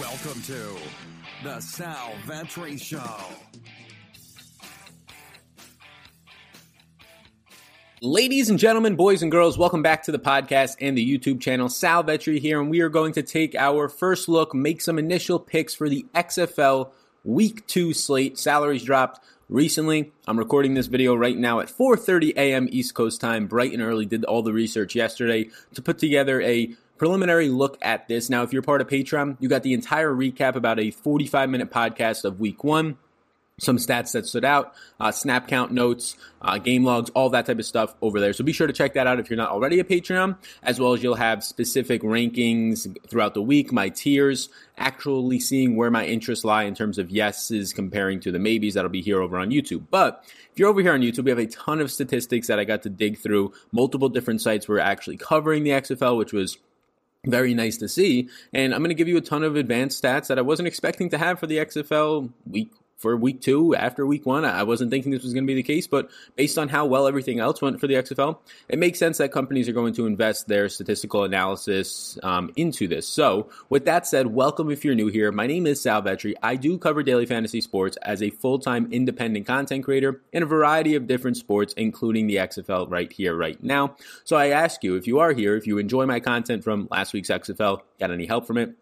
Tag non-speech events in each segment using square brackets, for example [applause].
Welcome to the Sal Vetri Show. Ladies and gentlemen, boys and girls, welcome back to the podcast and the YouTube channel. Sal Vetri here, and we are going to take our first look, make some initial picks for the XFL Week 2 slate. Salaries dropped recently. I'm recording this video right now at 4:30 a.m. East Coast time, bright and early. Did all the research yesterday to put together a preliminary look at this. Now, if you're part of Patreon, you got the entire recap about a 45 minute podcast of week one some stats that stood out, uh, snap count notes, uh, game logs, all that type of stuff over there. So be sure to check that out if you're not already a Patreon, as well as you'll have specific rankings throughout the week, my tiers, actually seeing where my interests lie in terms of yeses comparing to the maybes that'll be here over on YouTube. But if you're over here on YouTube, we have a ton of statistics that I got to dig through. Multiple different sites were actually covering the XFL, which was very nice to see. And I'm going to give you a ton of advanced stats that I wasn't expecting to have for the XFL week for week two after week one. I wasn't thinking this was going to be the case, but based on how well everything else went for the XFL, it makes sense that companies are going to invest their statistical analysis um, into this. So, with that said, welcome if you're new here. My name is Sal Vetri. I do cover daily fantasy sports as a full time independent content creator in a variety of different sports, including the XFL right here, right now. So, I ask you if you are here, if you enjoy my content from last week's XFL, got any help from it?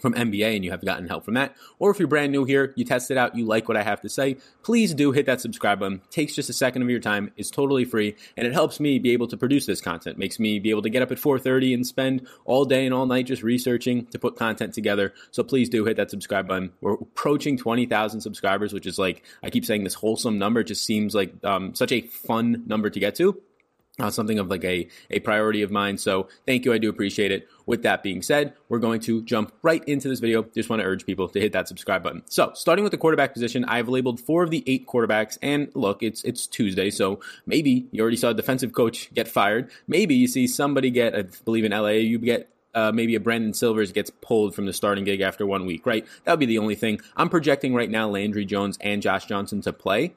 From NBA and you have gotten help from that, or if you're brand new here, you test it out, you like what I have to say, please do hit that subscribe button. Takes just a second of your time, it's totally free, and it helps me be able to produce this content. Makes me be able to get up at 4:30 and spend all day and all night just researching to put content together. So please do hit that subscribe button. We're approaching 20,000 subscribers, which is like I keep saying this wholesome number. It just seems like um, such a fun number to get to uh, something of like a, a priority of mine. So thank you. I do appreciate it. With that being said, we're going to jump right into this video. Just want to urge people to hit that subscribe button. So starting with the quarterback position, I've labeled four of the eight quarterbacks. And look, it's, it's Tuesday. So maybe you already saw a defensive coach get fired. Maybe you see somebody get, I believe in LA, you get uh, maybe a Brandon Silvers gets pulled from the starting gig after one week, right? That would be the only thing. I'm projecting right now Landry Jones and Josh Johnson to play.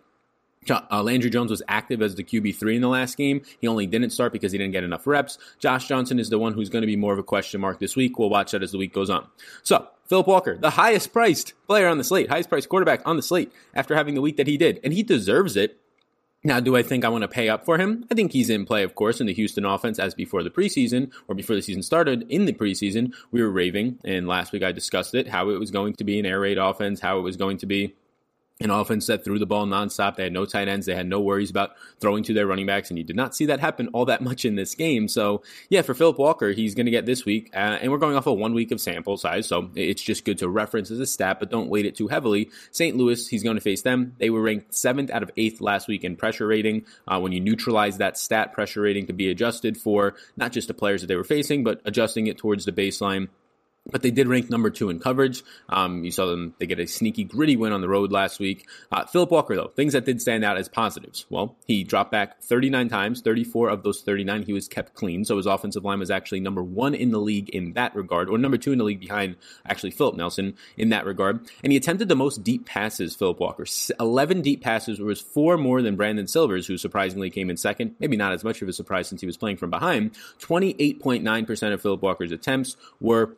Uh, Landry Jones was active as the QB3 in the last game. He only didn't start because he didn't get enough reps. Josh Johnson is the one who's going to be more of a question mark this week. We'll watch that as the week goes on. So, Philip Walker, the highest priced player on the slate, highest priced quarterback on the slate after having the week that he did. And he deserves it. Now, do I think I want to pay up for him? I think he's in play, of course, in the Houston offense as before the preseason or before the season started. In the preseason, we were raving, and last week I discussed it, how it was going to be an air raid offense, how it was going to be an offense that threw the ball nonstop. They had no tight ends. They had no worries about throwing to their running backs, and you did not see that happen all that much in this game. So, yeah, for Philip Walker, he's going to get this week, uh, and we're going off a one week of sample size, so it's just good to reference as a stat, but don't weight it too heavily. St. Louis, he's going to face them. They were ranked seventh out of eighth last week in pressure rating. Uh, when you neutralize that stat, pressure rating to be adjusted for not just the players that they were facing, but adjusting it towards the baseline but they did rank number two in coverage. Um, you saw them; they get a sneaky, gritty win on the road last week. Uh, Philip Walker, though, things that did stand out as positives. Well, he dropped back 39 times. 34 of those 39 he was kept clean, so his offensive line was actually number one in the league in that regard, or number two in the league behind actually Philip Nelson in that regard. And he attempted the most deep passes. Philip Walker, 11 deep passes, was four more than Brandon Silvers, who surprisingly came in second. Maybe not as much of a surprise since he was playing from behind. 28.9% of Philip Walker's attempts were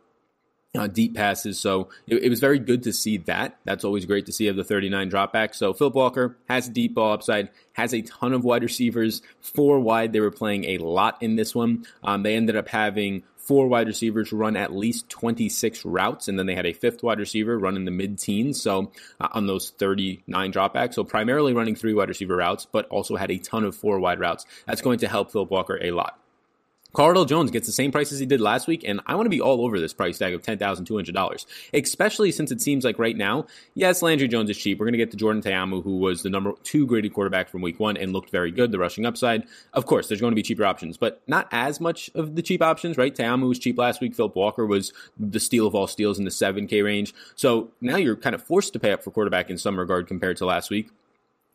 uh, deep passes. So it, it, was very good to see that. That's always great to see of the 39 dropback. So Phil Walker has deep ball upside, has a ton of wide receivers. Four wide, they were playing a lot in this one. Um, they ended up having four wide receivers run at least 26 routes, and then they had a fifth wide receiver run in the mid teens. So uh, on those 39 dropbacks, so primarily running three wide receiver routes, but also had a ton of four wide routes. That's going to help Phil Walker a lot. Cardale Jones gets the same price as he did last week, and I want to be all over this price tag of $10,200, especially since it seems like right now, yes, Landry Jones is cheap. We're going to get to Jordan Ta'amu, who was the number two graded quarterback from week one and looked very good, the rushing upside. Of course, there's going to be cheaper options, but not as much of the cheap options, right? Ta'amu was cheap last week. Philip Walker was the steal of all steals in the 7K range. So now you're kind of forced to pay up for quarterback in some regard compared to last week.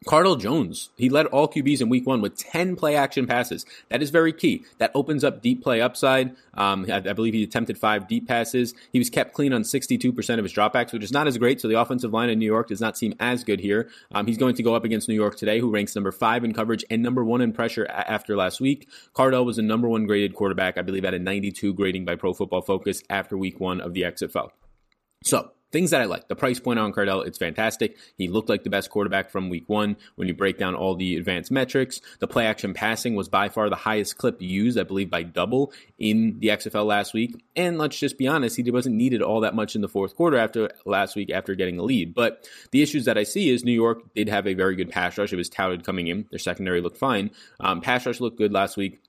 Cardale Jones, he led all QBs in week one with 10 play action passes. That is very key. That opens up deep play upside. Um, I, I, believe he attempted five deep passes. He was kept clean on 62% of his dropbacks, which is not as great. So the offensive line in New York does not seem as good here. Um, he's going to go up against New York today, who ranks number five in coverage and number one in pressure a- after last week. Cardale was the number one graded quarterback, I believe, at a 92 grading by Pro Football Focus after week one of the XFL. So, things that I like. The price point on Cardale, it's fantastic. He looked like the best quarterback from week one when you break down all the advanced metrics. The play action passing was by far the highest clip used, I believe, by double in the XFL last week. And let's just be honest, he wasn't needed all that much in the fourth quarter after last week after getting a lead. But the issues that I see is New York did have a very good pass rush. It was touted coming in. Their secondary looked fine. Um, pass rush looked good last week.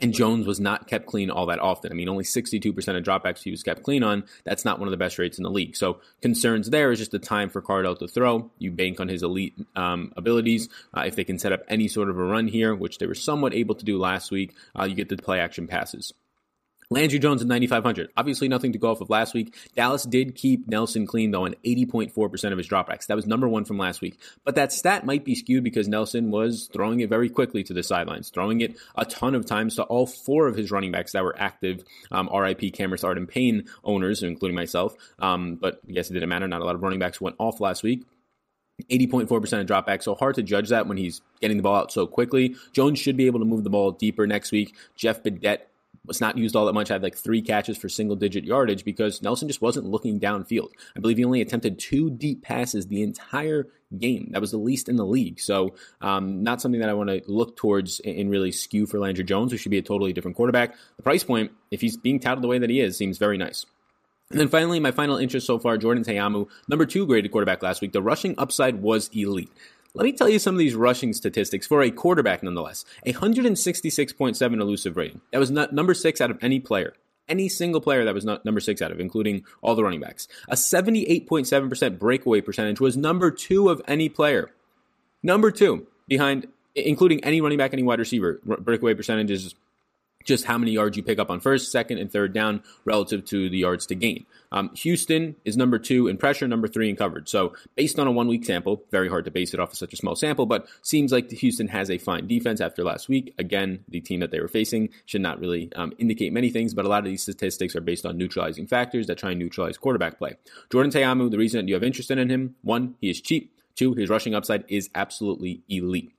And Jones was not kept clean all that often. I mean, only 62% of dropbacks he was kept clean on. That's not one of the best rates in the league. So concerns there is just the time for Cardale to throw. You bank on his elite um, abilities. Uh, if they can set up any sort of a run here, which they were somewhat able to do last week, uh, you get the play action passes. Landry Jones at 9,500. Obviously, nothing to go off of last week. Dallas did keep Nelson clean, though, on 80.4% of his dropbacks. That was number one from last week. But that stat might be skewed because Nelson was throwing it very quickly to the sidelines, throwing it a ton of times to all four of his running backs that were active um, RIP Cameron Artis-Payne owners, including myself. Um, but I guess it didn't matter. Not a lot of running backs went off last week. 80.4% of dropback, so hard to judge that when he's getting the ball out so quickly. Jones should be able to move the ball deeper next week. Jeff Badet was not used all that much. I had like three catches for single digit yardage because Nelson just wasn't looking downfield. I believe he only attempted two deep passes the entire game. That was the least in the league. So, um, not something that I want to look towards and really skew for Landry Jones, who should be a totally different quarterback. The price point, if he's being touted the way that he is, seems very nice. And then finally, my final interest so far, Jordan Ta'amu, number two graded quarterback last week. The rushing upside was elite. Let me tell you some of these rushing statistics for a quarterback, nonetheless. A 166.7 elusive rating. That was not number six out of any player. Any single player that was not number six out of, including all the running backs. A 78.7% breakaway percentage was number two of any player. Number two, behind, including any running back, any wide receiver. Breakaway percentage is just how many yards you pick up on first, second, and third down relative to the yards to gain. Um, Houston is number two in pressure, number three in coverage. So, based on a one week sample, very hard to base it off of such a small sample, but seems like Houston has a fine defense after last week. Again, the team that they were facing should not really um, indicate many things, but a lot of these statistics are based on neutralizing factors that try and neutralize quarterback play. Jordan Ta'amu, the reason that you have interest in him, one, he is cheap. Two, his rushing upside is absolutely elite.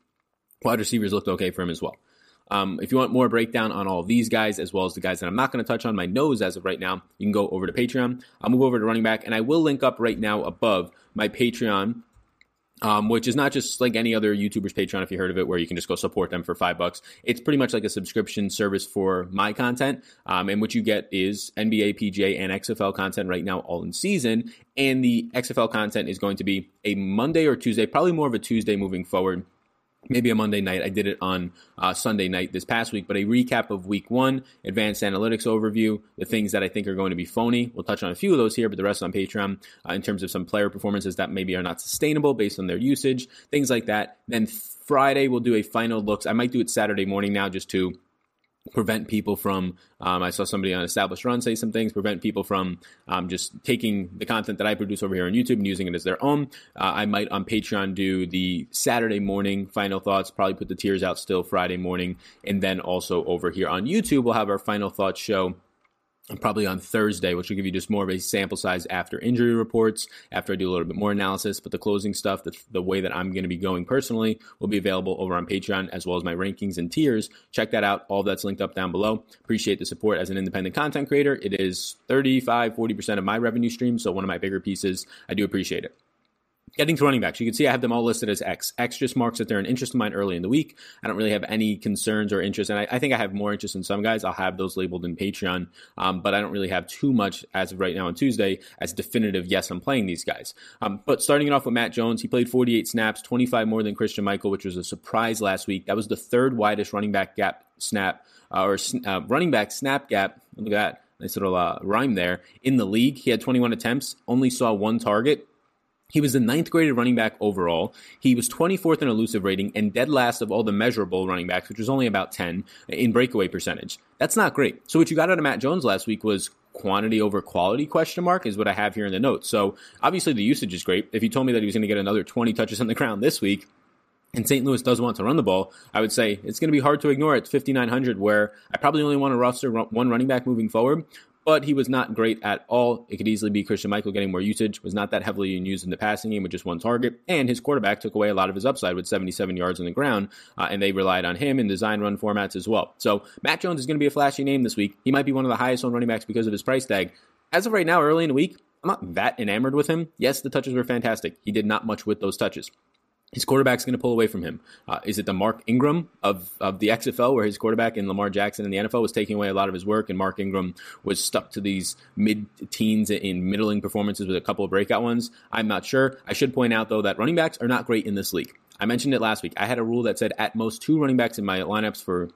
Wide receivers looked okay for him as well. Um, if you want more breakdown on all these guys, as well as the guys that I'm not going to touch on my nose as of right now, you can go over to Patreon. I'll move over to running back, and I will link up right now above my Patreon um, which is not just like any other YouTuber's Patreon, if you heard of it, where you can just go support them for five bucks. It's pretty much like a subscription service for my content. Um, and what you get is NBA, PGA, and XFL content right now, all in season. And the XFL content is going to be a Monday or Tuesday, probably more of a Tuesday moving forward maybe a Monday night. I did it on uh, Sunday night this past week, but a recap of week one, advanced analytics overview, the things that I think are going to be phony. We'll touch on a few of those here, but the rest on Patreon uh, in terms of some player performances that maybe are not sustainable based on their usage, things like that. Then Friday, we'll do a final looks. I might do it Saturday morning now just to prevent people from um, i saw somebody on established run say some things prevent people from um, just taking the content that i produce over here on youtube and using it as their own. Uh, i might on patreon do the saturday morning final thoughts probably put the tiers out still friday morning. And then also over here on youtube we'll have our final thoughts show probably on Thursday, which will give you just more of a sample size after injury reports, after I do a little bit more analysis. But the closing stuff, the, the way that I'm going to be going personally, will be available over on Patreon as well as my rankings and tiers. Check that out. All that's linked up down below. Appreciate the support as an independent content creator. It is 35, 40% of my revenue stream. So one of my bigger pieces. I do appreciate it. Getting to running backs, you can see I have them all listed as X. X just marks that they're an interest of mine early in the week. I don't really have any concerns or interest, and I, I think I have more interest in some guys. I'll have those labeled in Patreon, um, but I don't really have too much as of right now on Tuesday as definitive. Yes, I'm playing these guys. Um, but starting it off with Matt Jones, he played 48 snaps, 25 more than Christine Michael, which was a surprise last week. That was the third widest running back gap snap uh, or uh, running back snap gap. Look at that nice little uh, rhyme there in the league. He had 21 attempts, only saw one target. He was the ninth graded running back overall. He was 24th in elusive rating and dead last of all the measurable running backs, which was only about 10 in breakaway percentage. That's not great. So what you got out of Matt Jones last week was quantity over quality question mark is what I have here in the notes. So obviously the usage is great. If you told me that he was going to get another 20 touches on the ground this week, and St. Louis does want to run the ball, I would say it's going to be hard to ignore at 5,900, where I probably only want to roster one running back moving forward but he was not great at all. It could easily be Christine Michael getting more usage, was not that heavily used in the passing game with just one target, and his quarterback took away a lot of his upside with 77 yards on the ground, uh, and they relied on him in design run formats as well. So Matt Jones is going to be a flashy name this week. He might be one of the highest owned running backs because of his price tag. As of right now, early in the week, I'm not that enamored with him. Yes, the touches were fantastic. He did not much with those touches. His quarterback's going to pull away from him. Uh, is it the Mark Ingram of, of the XFL, where his quarterback in Lamar Jackson in the NFL was taking away a lot of his work, and Mark Ingram was stuck to these mid teens in middling performances with a couple of breakout ones? I'm not sure. I should point out, though, that running backs are not great in this league. I mentioned it last week. I had a rule that said at most two running backs in my lineups for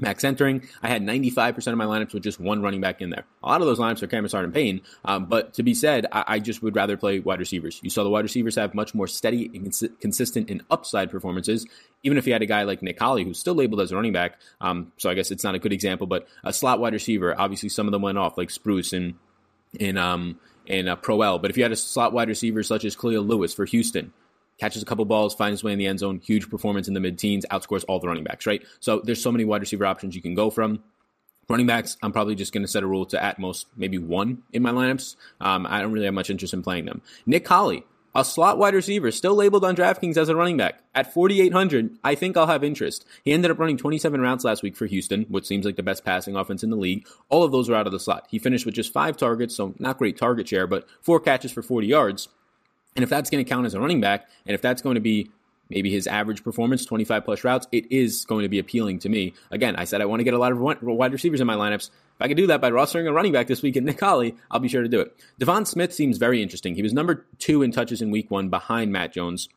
max entering. I had 95% of my lineups with just one running back in there. A lot of those lineups are Cameron Artis-Payne, um, but to be said, I, I, just would rather play wide receivers. You saw the wide receivers have much more steady and cons- consistent and upside performances. Even if you had a guy like Nick Holley, who's still labeled as a running back, um, so I guess it's not a good example, but a slot wide receiver, obviously some of them went off, like Spruce and and um and uh, Proehl. But if you had a slot wide receiver such as Kahlil Lewis for Houston, catches a couple balls, finds his way in the end zone, huge performance in the mid teens, outscores all the running backs, right? So there's so many wide receiver options you can go from. Running backs, I'm probably just going to set a rule to at most maybe one in my lineups. Um, I don't really have much interest in playing them. Nick Holley, a slot wide receiver, still labeled on DraftKings as a running back. At 4,800, I think I'll have interest. He ended up running 27 routes last week for Houston, which seems like the best passing offense in the league. All of those were out of the slot. He finished with just five targets, so not great target share, but four catches for 40 yards. And if that's going to count as a running back, and if that's going to be maybe his average performance, 25 plus routes, it is going to be appealing to me. Again, I said I want to get a lot of wide receivers in my lineups. If I could do that by rostering a running back this week in Nick Holley, I'll be sure to do it. Devon Smith seems very interesting. He was number two in touches in week one behind Matt Jones.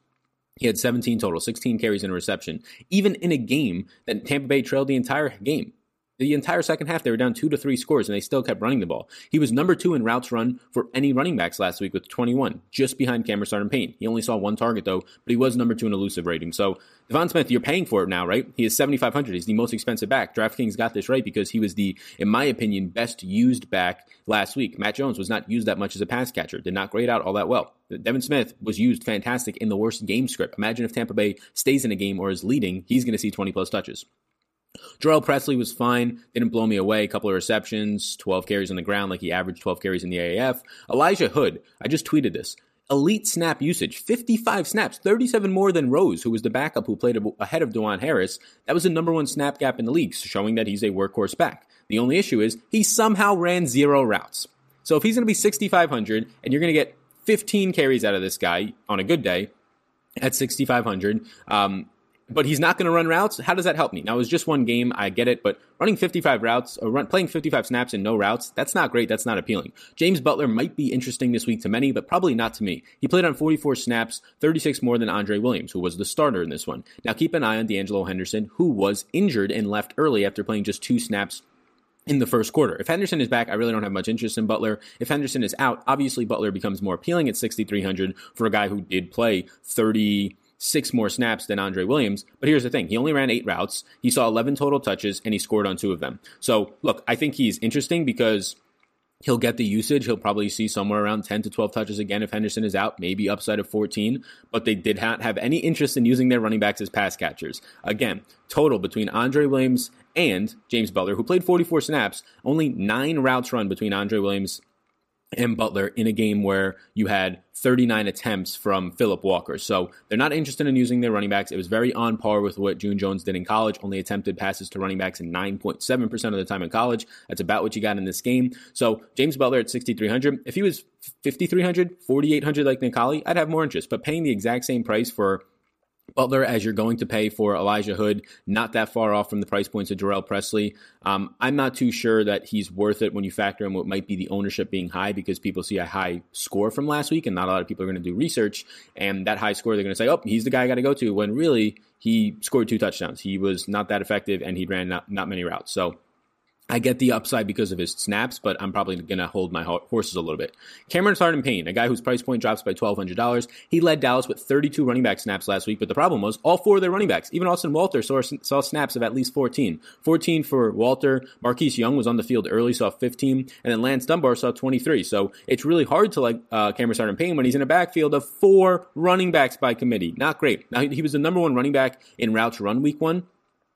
He had 17 total, 16 carries and a reception, even in a game that Tampa Bay trailed the entire game. The entire second half, they were down two to three scores, and they still kept running the ball. He was number two in routes run for any running backs last week with 21, just behind Cameron Artis-Payne. He only saw one target, though, but he was number two in elusive rating. So, Devon Smith, you're paying for it now, right? He is 7,500. He's the most expensive back. DraftKings got this right because he was the, in my opinion, best used back last week. Matt Jones was not used that much as a pass catcher, did not grade out all that well. Devin Smith was used fantastic in the worst game script. Imagine if Tampa Bay stays in a game or is leading, he's going to see 20 plus touches. Jhurell Pressley was fine, didn't blow me away. A couple of receptions, 12 carries on the ground, like he averaged 12 carries in the AAF. Elijah Hood, I just tweeted this. Elite snap usage, 55 snaps, 37 more than Rose, who was the backup who played ahead of Dajuan Harris. That was the number one snap gap in the league, showing that he's a workhorse back. The only issue is he somehow ran zero routes. So if he's going to be 6,500 and you're going to get 15 carries out of this guy on a good day at 6,500, um, but he's not going to run routes. How does that help me? Now, it was just one game. I get it, but running 55 routes or run, playing 55 snaps and no routes, that's not great. That's not appealing. James Butler might be interesting this week to many, but probably not to me. He played on 44 snaps, 36 more than Andre Williams, who was the starter in this one. Now, keep an eye on D'Angelo Henderson, who was injured and left early after playing just two snaps in the first quarter. If Henderson is back, I really don't have much interest in Butler. If Henderson is out, obviously Butler becomes more appealing at 6,300 for a guy who did play 30 six more snaps than Andre Williams. But here's the thing he only ran eight routes. He saw 11 total touches and he scored on two of them. So, look, I think he's interesting because he'll get the usage. He'll probably see somewhere around 10 to 12 touches again if Henderson is out, maybe upside of 14. But they did not have any interest in using their running backs as pass catchers. Again, total between Andre Williams and James Butler, who played 44 snaps, only nine routes run between Andre Williams and Butler in a game where you had 39 attempts from Philip Walker. So they're not interested in using their running backs. It was very on par with what June Jones did in college, only attempted passes to running backs in 9.7% of the time in college. That's about what you got in this game. So James Butler at 6,300. If he was 5,300, 4,800 like Nick I'd have more interest. But paying the exact same price for Butler, as you're going to pay for Elijah Hood, not that far off from the price points of Jhurell Pressley. Um, I'm not too sure that he's worth it when you factor in what might be the ownership being high because people see a high score from last week and not a lot of people are going to do research. And that high score, they're going to say, oh, he's the guy I got to go to, when really he scored two touchdowns. He was not that effective and he ran not, not many routes. So I get the upside because of his snaps, but I'm probably going to hold my horses a little bit. Cameron Artis-Payne, a guy whose price point drops by $1,200. He led Dallas with 32 running back snaps last week, but the problem was all four of their running backs, even Austin Walter, saw, saw snaps of at least 14. 14 for Walter. Marquise Young was on the field early, saw 15, and then Lance Dunbar saw 23. So it's really hard to like uh, Cameron Artis-Payne when he's in a backfield of four running backs by committee. Not great. Now, he was the number one running back in routes run week one.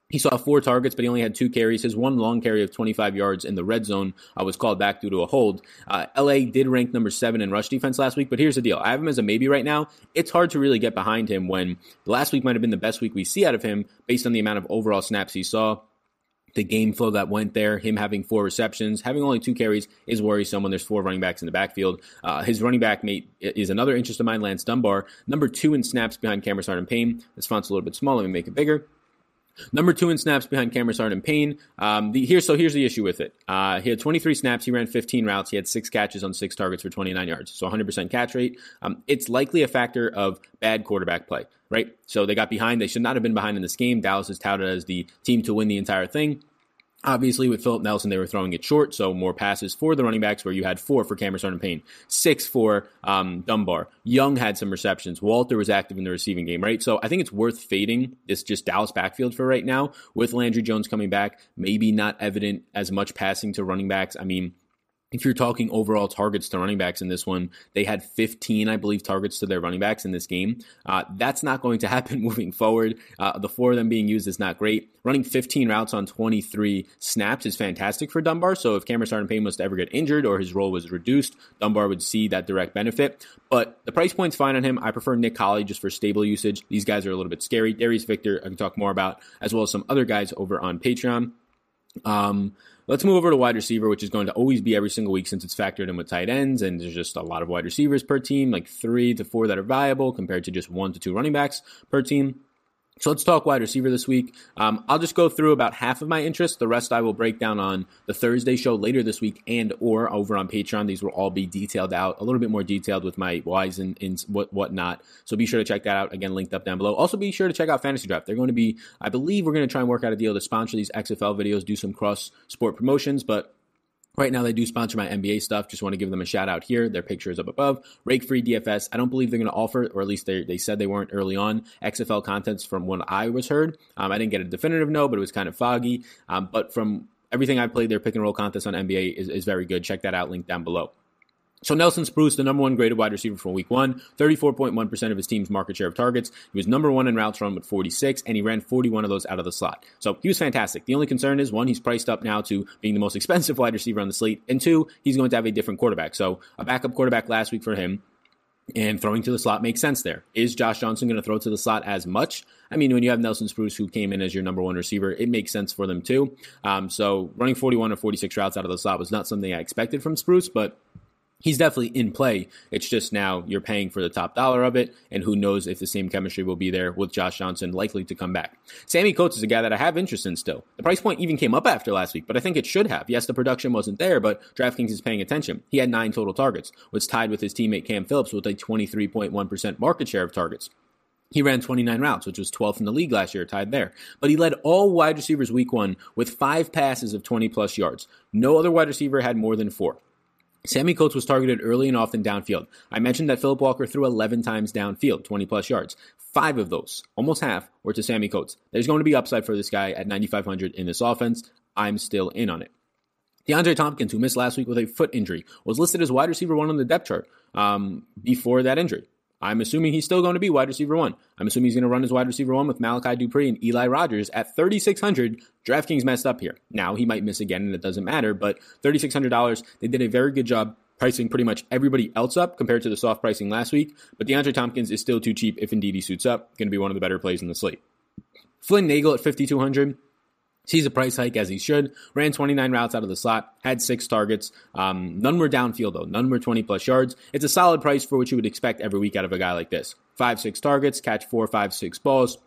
He saw four targets, but he only had two carries. His one long carry of 25 yards in the red zone uh, was called back due to a hold. Uh, LA did rank number seven in rush defense last week, but here's the deal. I have him as a maybe right now. It's hard to really get behind him when last week might have been the best week we see out of him based on the amount of overall snaps he saw. the game flow that went there, him having four receptions, having only two carries is worrisome when there's four running backs in the backfield. Uh, his running back mate is another interest of mine, Lance Dunbar, number two in snaps behind Cameron Artis-Payne. This font's a little bit small. Let me make it bigger. Number two in snaps behind Cameron Artis-Payne. Um, the, here, so here's the issue with it. Uh, he had 23 snaps. He ran 15 routes. He had six catches on six targets for 29 yards. So 100% catch rate. Um, it's likely a factor of bad quarterback play, right? So they got behind. They should not have been behind in this game. Dallas is touted as the team to win the entire thing. Obviously, with Philip Nelson, they were throwing it short, so more passes for the running backs, where you had four for Cameron Artis-Payne, six for um, Dunbar. Young had some receptions. Walter was active in the receiving game, right? So I think it's worth fading this just Dallas backfield for right now. With Landry Jones coming back, maybe not evident as much passing to running backs. I mean, if you're talking overall targets to running backs in this one, they had 15, I believe, targets to their running backs in this game. Uh, that's not going to [laughs] happen moving forward. Uh, the four of them being used is not great. Running 15 routes on 23 snaps is fantastic for Dunbar. So if Cameron Artis-Payne was to ever get injured or his role was reduced, Dunbar would see that direct benefit. But the price point's fine on him. I prefer Nick Holley just for stable usage. These guys are a little bit scary. Darius Victor, I can talk more about, as well as some other guys over on Patreon. Um, Let's move over to wide receiver, which is going to always be every single week since it's factored in with tight ends, and there's just a lot of wide receivers per team, like three to four that are viable compared to just one to two running backs per team. So let's talk wide receiver this week. Um, I'll just go through about half of my interest. The rest I will break down on the Thursday show later this week and or over on Patreon. These will all be detailed out, a little bit more detailed with my whys and, and what whatnot. So be sure to check that out. Again, linked up down below. Also be sure to check out Fantasy Draft. They're going to be, I believe, we're going to try and work out a deal to sponsor these XFL videos, do some cross sport promotions, but Right now, they do sponsor my NBA stuff. Just want to give them a shout out here. Their picture is up above. Rake free DFS. I don't believe they're going to offer, or at least they, they said they weren't early on, XFL contents from what I was heard. Um, I didn't get a definitive no, but it was kind of foggy. Um, but from everything I played, their pick and roll contest on NBA is, is very good. Check that out, link down below. So Nelson Spruce, the number one graded wide receiver from week one, 34.1% of his team's market share of targets. He was number one in routes run with 46, and he ran 41 of those out of the slot. So he was fantastic. The only concern is one, he's priced up now to being the most [laughs] expensive wide receiver on the slate, and two, he's going to have a different quarterback. So a backup quarterback last week for him, and throwing to the slot makes sense there. Is Josh Johnson going to throw to the slot as much? I mean, when you have Nelson Spruce, who came in as your number one receiver, it makes sense for them too. Um, so running 41 or 46 routes out of the slot was not something I expected from Spruce, but he's definitely in play. It's just now you're paying for the top dollar of it, and who knows if the same chemistry will be there with Josh Johnson likely to come back. Sammy Coates is a guy that I have interest in still. The price point even came up after last week, but I think it should have. Yes, the production wasn't there, but DraftKings is paying attention. He had nine total targets, was tied with his teammate Cam Phillips with a 23.1% market share of targets. He ran 29 routes, which was 12th in the league last year, tied there. But he led all wide receivers week one with five passes of 20 plus yards. No other wide receiver had more than four. Sammy Coates was targeted early and often downfield. I mentioned that Philip Walker threw 11 times downfield, 20 plus yards. Five of those, almost half, were to Sammy Coates. There's going to be upside for this guy at 9,500 in this offense. I'm still in on it. DeAndre Thompkins, who missed last week with a foot injury, was listed as wide receiver one on the depth chart um, before that injury. I'm assuming he's still going to be wide receiver one. I'm assuming he's going to run his wide receiver one with Malachi Dupre and Eli Rogers at 3,600. DraftKings messed up here. Now he might miss again and it doesn't matter, but $3,600, they did a very good job pricing pretty much everybody else up compared to the soft pricing last week. But DeAndre Thompkins is still too cheap if indeed he suits up. Going to be one of the better plays in the slate. Flynn Nagel at 5,200 sees a price hike as he should. Ran 29 routes out of the slot, had six targets. Um, none were downfield though. None were 20 plus yards. It's a solid price for what you would expect every week out of a guy like this. Five, six targets, catch four, five, six balls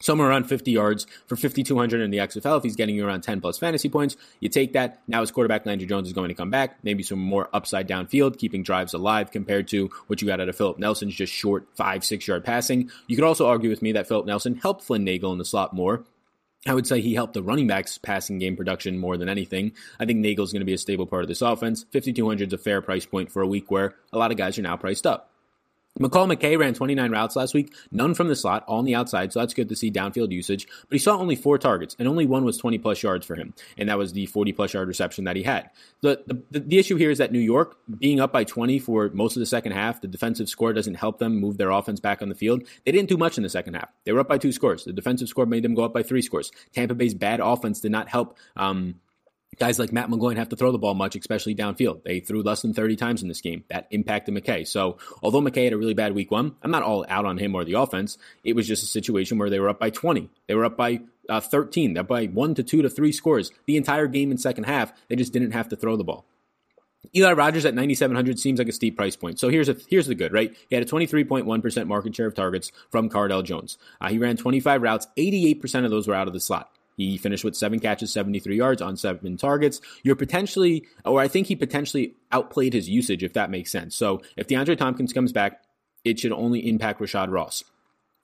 somewhere around 50 yards for 5,200 in the XFL. If he's getting you around 10 plus fantasy points, you take that. Now his quarterback, Landry Jones, is going to come back. Maybe some more upside downfield, keeping drives alive compared to what you got out of Philip Nelson's just short five, six yard passing. You could also argue with me that Philip Nelson helped Flynn Nagel in the slot more. I would say he helped the running backs passing game production more than anything. I think Nagel's going to be a stable part of this offense. 5,200 is a fair price point for a week where a lot of guys are now priced up. Mekale McKay ran 29 routes last week, none from the slot, all on the outside, so that's good to see downfield usage. But he saw only four targets, and only one was 20 plus yards for him, and that was the 40 plus yard reception that he had. The, the, the issue here is that New York, being up by 20 for most of the second half, the defensive score doesn't help them move their offense back on the field. They didn't do much in the second half. They were up by two scores. The defensive score made them go up by three scores. Tampa Bay's bad offense did not help. Um, guys like Matt McGloin have to throw the ball much, especially downfield. They threw less than 30 times in this game. That impacted McKay. So although McKay had a really bad week one, I'm not all out on him or the offense. It was just a situation where they were up by 20. They were up by uh, 13. They're by one to two to three scores the entire game in second half. They just didn't have to throw the ball. Eli Rogers at 9,700 seems like a steep price point. So here's a, here's the good, right? He had a 23.1% market share of targets from Cardale Jones. Uh, he ran 25 routes. 88% of those were out of the slot. He finished with seven catches, 73 yards on seven targets. You're potentially, or I think he potentially outplayed his usage, if that makes sense. So if DeAndre Thompkins comes back, it should only impact Rashad Ross.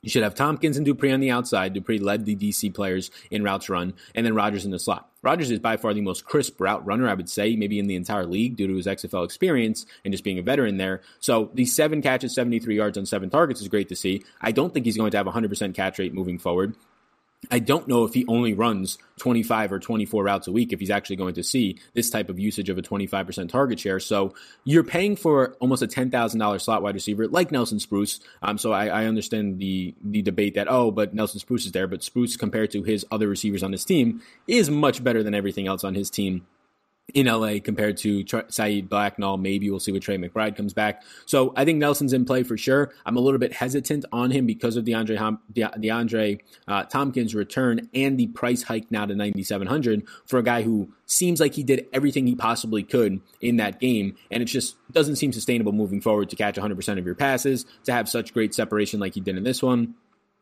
You should have Thompkins and Dupre on the outside. Dupre led the DC players in routes run, and then Rogers in the slot. Rogers is by far the most crisp route runner, I would say, maybe in the entire league due to his XFL experience and just being a veteran there. So these seven catches, 73 yards on seven targets is great to see. I don't think he's going to have 100% catch rate moving forward. I don't know if he only runs 25 or 24 routes a week if he's actually going to see this type of usage of a 25% target share. So you're paying for almost a $10,000 slot wide receiver like Nelson Spruce. Um, so I, I, understand the the debate that oh, but Nelson Spruce is there, but Spruce compared to his other receivers on his team is much better than everything else on his team in LA compared to Saeed Blacknall. Maybe we'll see what Tre McBride comes back. So I think Nelson's in play for sure. I'm a little bit hesitant on him because of DeAndre Hom- De- DeAndre uh, Thompkins' return and the price hike now to 9,700 for a guy who seems like he did everything he possibly could in that game, and it just doesn't seem sustainable moving forward to catch 100% of your passes to have such great separation like he did in this one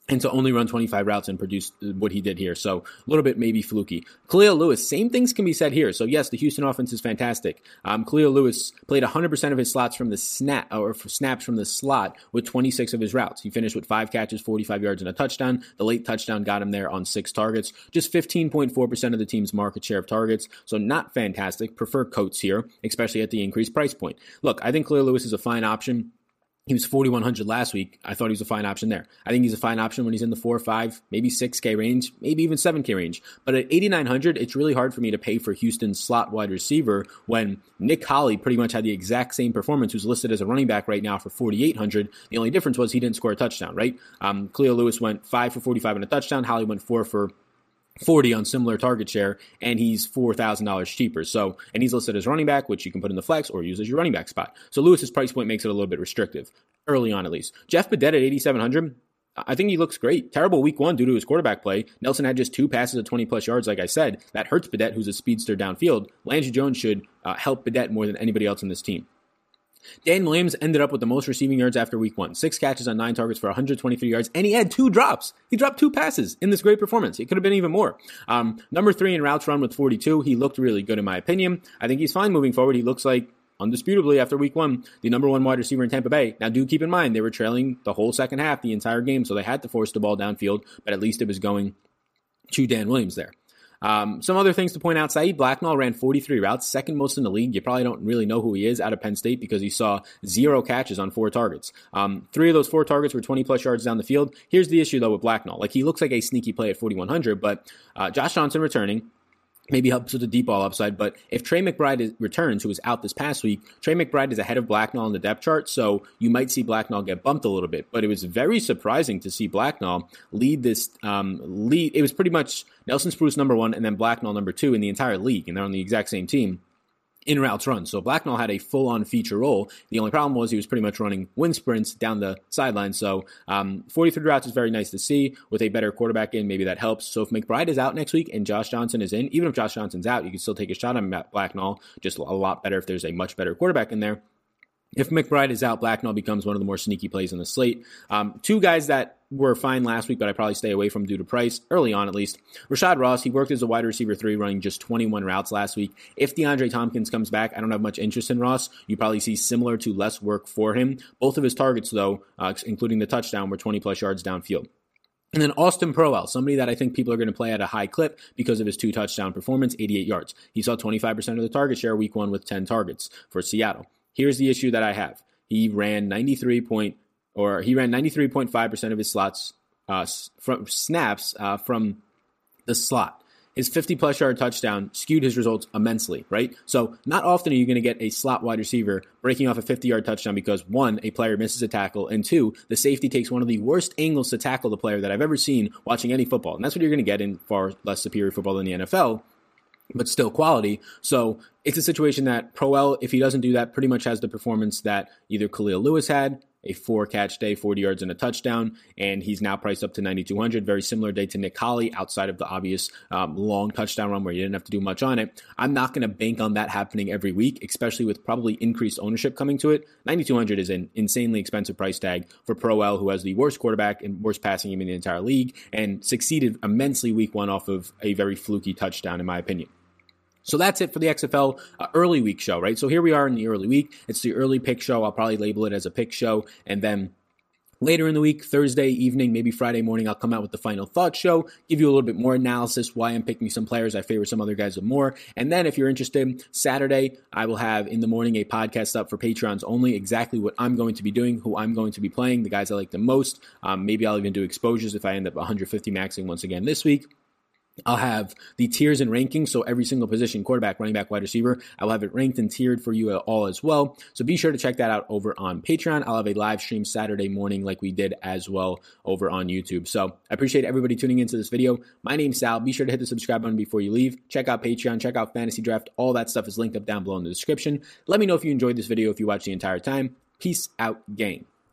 and to only run 25 routes and produce what he did here. So a little bit maybe fluky. Kahlil Lewis, same things can be said here. So yes, the Houston offense is fantastic. Um, Kahlil Lewis played 100% of his slots from the snap or snaps from the slot with 26 of his routes. He finished with five catches, 45 yards and a touchdown. The late touchdown got him there on six targets. Just 15.4% of the team's market share of targets. So not fantastic. Prefer Coates here, especially at the increased price point. Look, I think Kahlil Lewis is a fine option. He was 4,100 last week. I thought he was a fine option there. I think he's a fine option when he's in the 4 or 5, maybe 6K range, maybe even 7K range. But at 8,900, it's really hard for me to pay for Houston's slot wide receiver when Nick Holley pretty much had the exact same performance, who's listed as a running back right now for 4,800. The only difference was he didn't score a touchdown, right? Um, Kahlil Lewis went 5 for 45 and a touchdown. Holley went 4 for 40 on similar target share, and he's $4,000 cheaper. So, and he's listed as running back, which you can put in the flex or use as your running back spot. So Lewis's price point makes it a little bit restrictive early on, at least. Jeff Badet at 8,700. I think he looks great. Terrible week one due to his quarterback play. Nelson had just two passes of 20 plus yards, like I said. That hurts Badet, who's a speedster downfield. Landry Jones should uh, help Badet more than anybody else in this team. Dan Williams ended up with the most receiving yards after week one. Six catches on nine targets for 123 yards, and he had two drops. He dropped two passes in this great performance. It could have been even more. Um, number three in routes run with 42. He looked really good in my opinion. I think he's fine moving forward. He looks like undisputably after week one, the number one wide receiver in Tampa Bay. Now, do keep in mind they were trailing the whole second half, the entire game, so they had to force the ball downfield, but at least it was going to Dan Williams there. Um, some other things to point out Saeed Blacknall ran 43 routes, second most in the league. You probably don't really know who he is out of Penn State because he saw zero catches on four targets. Um, three of those four targets were 20 plus yards down the field. Here's the issue though with Blacknall. Like he looks like a sneaky play at 4,100, but uh, Josh Johnson returning, maybe helps with the deep ball upside. But if Tre McBride is, returns, who was out this past week, Tre McBride is ahead of Blacknall in the depth chart, so you might see Blacknall get bumped a little bit. But it was very surprising to see Blacknall lead this um, lead. It was pretty much Nelson Spruce number one and then Blacknall number two in the entire league, and they're on the exact same team in routes run. So Blacknall had a full on feature role. The only problem was he was pretty much running wind sprints down the sideline. So um, 43 routes is very nice to see. With a better quarterback in, maybe that helps. So if McBride is out next week and Josh Johnson is in, even if Josh Johnson's out, you can still take a shot on Blacknall. Just a lot better if there's a much better quarterback in there. If McBride is out, Blacknall becomes one of the more sneaky plays on the slate. Um, two guys that were fine last week, but I probably stay away from due to price early on at least. Rashad Ross, he worked as a wide receiver three, running just 21 routes last week. If DeAndre Thompkins comes back, I don't have much interest in Ross. You probably see similar to less work for him. Both of his targets, though, uh, including the touchdown, were 20 plus yards downfield. And then Austin Proehl, somebody that I think people are going to play at a high clip because of his two touchdown performance, 88 yards. He saw 25% of the target share week one with 10 targets for Seattle. Here's the issue that I have. He ran 93 point, or he ran 93.5% of his slots uh, from snaps uh, from the slot. His 50 plus yard touchdown skewed his results immensely, right? So, not often are you going to get a slot wide receiver breaking off a 50 yard touchdown because one, a player misses a tackle, and two, the safety takes one of the worst angles to tackle the player that I've ever seen watching any football. And that's what you're going to get in far less superior football than the NFL but still quality. So it's a situation that Proehl, if he doesn't do that, pretty much has the performance that either Kahlil Lewis had a four catch day, 40 yards and a touchdown, and he's now priced up to 9,200. Very similar day to Nick Holley outside of the obvious um, long touchdown run where you didn't have to do much on it. I'm not going to bank on that happening every week, especially with probably increased ownership coming to it. 9,200 is an insanely expensive price tag for Proehl, who has the worst quarterback and worst passing game in the entire league and succeeded immensely week one off of a very fluky touchdown, in my opinion. So that's it for the XFL uh, early week show, right? So here we are in the early week. It's the early pick show. I'll probably label it as a pick show. And then Later in the week, Thursday evening, maybe Friday morning, I'll come out with the final thought show, give you a little bit more analysis, why I'm picking some players. I favor some other guys with more. And then if you're interested, Saturday, I will have in the morning a podcast up for Patreons only, exactly what I'm going to be doing, who I'm going to be playing, the guys I like the most. Um, maybe I'll even do exposures if I end up 150 maxing once again this week. I'll have the tiers and rankings. So every single position, quarterback, running back, wide receiver, I'll have it ranked and tiered for you all as well. So be sure to check that out over on Patreon. I'll have a live stream Saturday morning like we did as well over on YouTube. So I appreciate everybody tuning into this video. My name's Sal. Be sure to hit the subscribe button before you leave. Check out Patreon, check out Fantasy Draft. All that stuff is linked up down below in the description. Let me know if you enjoyed this video, if you watched the entire time. Peace out, gang.